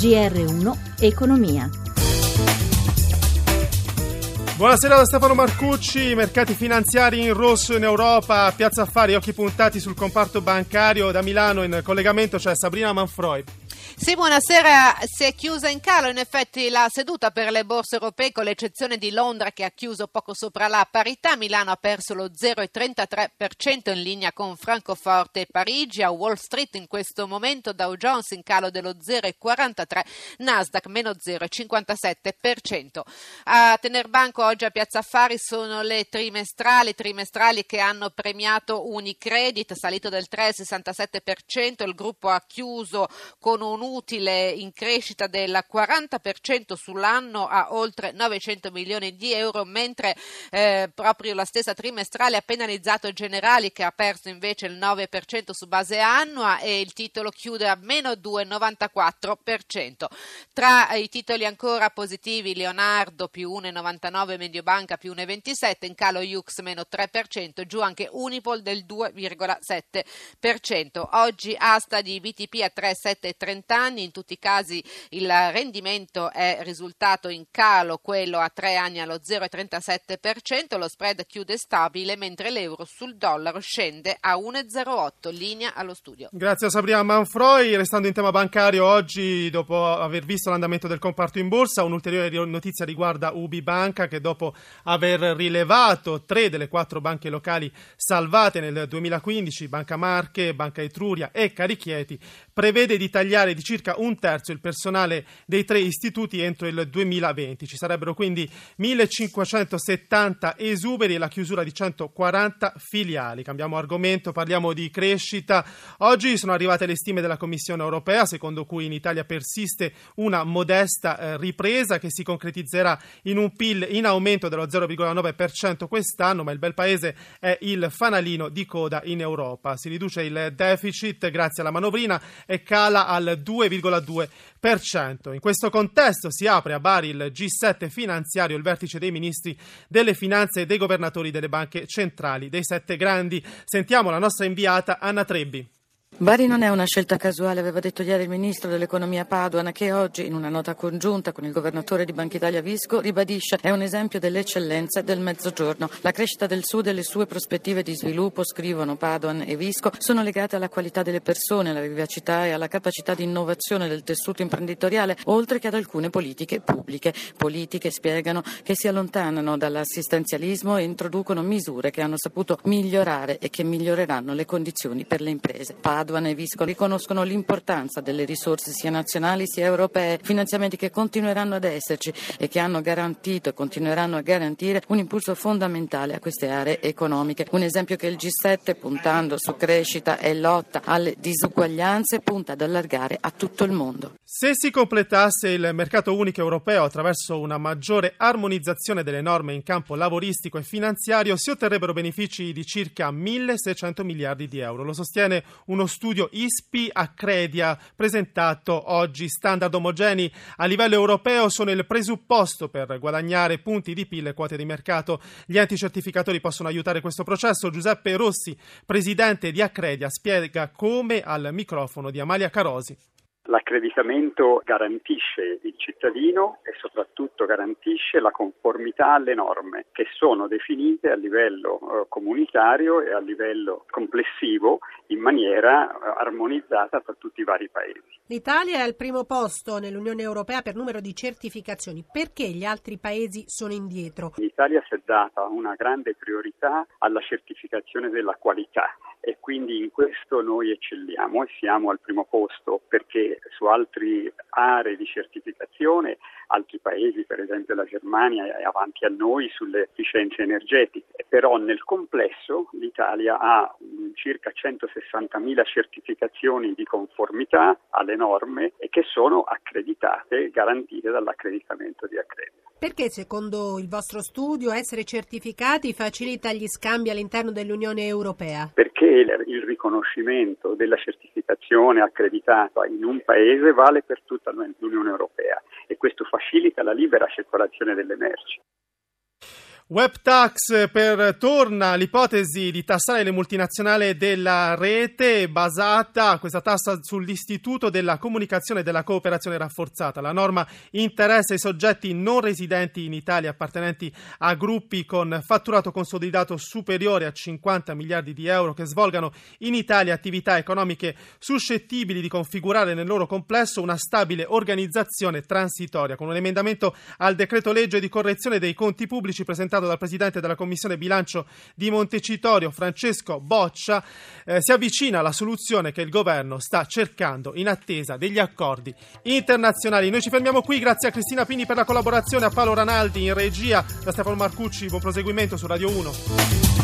GR1 Economia. Buonasera da Stefano Marcucci, mercati finanziari in rosso in Europa, Piazza Affari, occhi puntati sul comparto bancario da Milano in collegamento c'è Sabrina Manfroi. Sì, buonasera. Si è chiusa in calo in effetti la seduta per le borse europee con l'eccezione di Londra che ha chiuso poco sopra la parità. Milano ha perso lo 0,33% in linea con Francoforte e Parigi. A Wall Street in questo momento Dow Jones in calo dello 0,43%, Nasdaq meno 0,57%. A tener banco oggi a Piazza Affari sono le trimestrali, trimestrali che hanno premiato Unicredit, salito del 3,67%. Il gruppo ha chiuso con un utile in crescita del 40% sull'anno a oltre 900 milioni di euro, mentre eh, proprio la stessa trimestrale ha penalizzato Generali che ha perso invece il 9% su base annua e il titolo chiude a meno 2,94%. Tra i titoli ancora positivi Leonardo più 1,99, Mediobanca più 1,27, in calo Jux meno 3%, giù anche Unipol del 2,7%. Oggi asta di BTP a 3,730 anni, in tutti i casi il rendimento è risultato in calo, quello a tre anni allo 0,37%, lo spread chiude stabile mentre l'euro sul dollaro scende a 1,08, linea allo studio. Grazie a Sabrina Manfroi, restando in tema bancario oggi dopo aver visto l'andamento del comparto in borsa, un'ulteriore notizia riguarda Ubi Banca che dopo aver rilevato tre delle quattro banche locali salvate nel 2015, Banca Marche, Banca Etruria e Carichieti, prevede di tagliare di circa un terzo il personale dei tre istituti entro il 2020. Ci sarebbero quindi 1570 esuberi e la chiusura di 140 filiali. Cambiamo argomento, parliamo di crescita. Oggi sono arrivate le stime della Commissione europea, secondo cui in Italia persiste una modesta eh, ripresa che si concretizzerà in un PIL in aumento dello 0,9% quest'anno, ma il bel paese è il fanalino di coda in Europa. Si riduce il deficit grazie alla manovrina e cala al 2 2,2%. In questo contesto si apre a Bari il G7 finanziario, il vertice dei ministri delle finanze e dei governatori delle banche centrali dei sette grandi. Sentiamo la nostra inviata Anna Trebbi. Bari non è una scelta casuale, aveva detto ieri il ministro dell'economia Paduan, che oggi, in una nota congiunta con il governatore di Banca Italia Visco, ribadisce è un esempio delle eccellenze del mezzogiorno. La crescita del Sud e le sue prospettive di sviluppo, scrivono Paduan e Visco, sono legate alla qualità delle persone, alla vivacità e alla capacità di innovazione del tessuto imprenditoriale, oltre che ad alcune politiche pubbliche. Politiche, spiegano, che si allontanano dall'assistenzialismo e introducono misure che hanno saputo migliorare e che miglioreranno le condizioni per le imprese. Padoan e Visco riconoscono l'importanza delle risorse sia nazionali sia europee, finanziamenti che continueranno ad esserci e che hanno garantito e continueranno a garantire un impulso fondamentale a queste aree economiche. Un esempio che il G7, puntando su crescita e lotta alle disuguaglianze, punta ad allargare a tutto il mondo. Se si completasse il mercato unico europeo attraverso una maggiore armonizzazione delle norme in campo lavoristico e finanziario, si otterrebbero benefici di circa 1.600 miliardi di euro. Lo sostiene uno studio ISPI Accredia presentato oggi. Standard omogenei a livello europeo sono il presupposto per guadagnare punti di PIL e quote di mercato. Gli enti certificatori possono aiutare questo processo. Giuseppe Rossi, presidente di Accredia, spiega come al microfono di Amalia Carosi. L'accreditamento garantisce il cittadino e soprattutto garantisce la conformità alle norme che sono definite a livello eh, comunitario e a livello complessivo in maniera eh, armonizzata tra tutti i vari paesi. L'Italia è al primo posto nell'Unione Europea per numero di certificazioni. Perché gli altri paesi sono indietro? L'Italia si è data una grande priorità alla certificazione della qualità e quindi in questo noi eccelliamo e siamo al primo posto perché su altre aree di certificazione altri paesi, per esempio la Germania, è avanti a noi sulle efficienze energetiche, però nel complesso l'Italia ha circa 160.000 certificazioni di conformità alle norme e che sono accreditate, garantite dall'accreditamento di Accredita. Perché secondo il vostro studio essere certificati facilita gli scambi all'interno dell'Unione Europea? Perché il riconoscimento della certificazione accreditata in un paese vale per tutta l'Unione Europea e questo facilita la libera circolazione delle merci. Web tax per torna l'ipotesi di tassare le multinazionali della rete basata questa tassa sull'istituto della comunicazione e della cooperazione rafforzata. La norma interessa i soggetti non residenti in Italia appartenenti a gruppi con fatturato consolidato superiore a 50 miliardi di euro che svolgano in Italia attività economiche suscettibili di configurare nel loro complesso una stabile organizzazione transitoria. Con un emendamento al decreto legge di correzione dei conti pubblici presentato presentato dal Presidente della Commissione Bilancio di Montecitorio, Francesco Boccia, eh, si avvicina alla soluzione che il governo sta cercando in attesa degli accordi internazionali. Noi ci fermiamo qui, grazie a Cristina Pini per la collaborazione, a Paolo Ranaldi in regia, da Stefano Marcucci, buon proseguimento su Radio 1.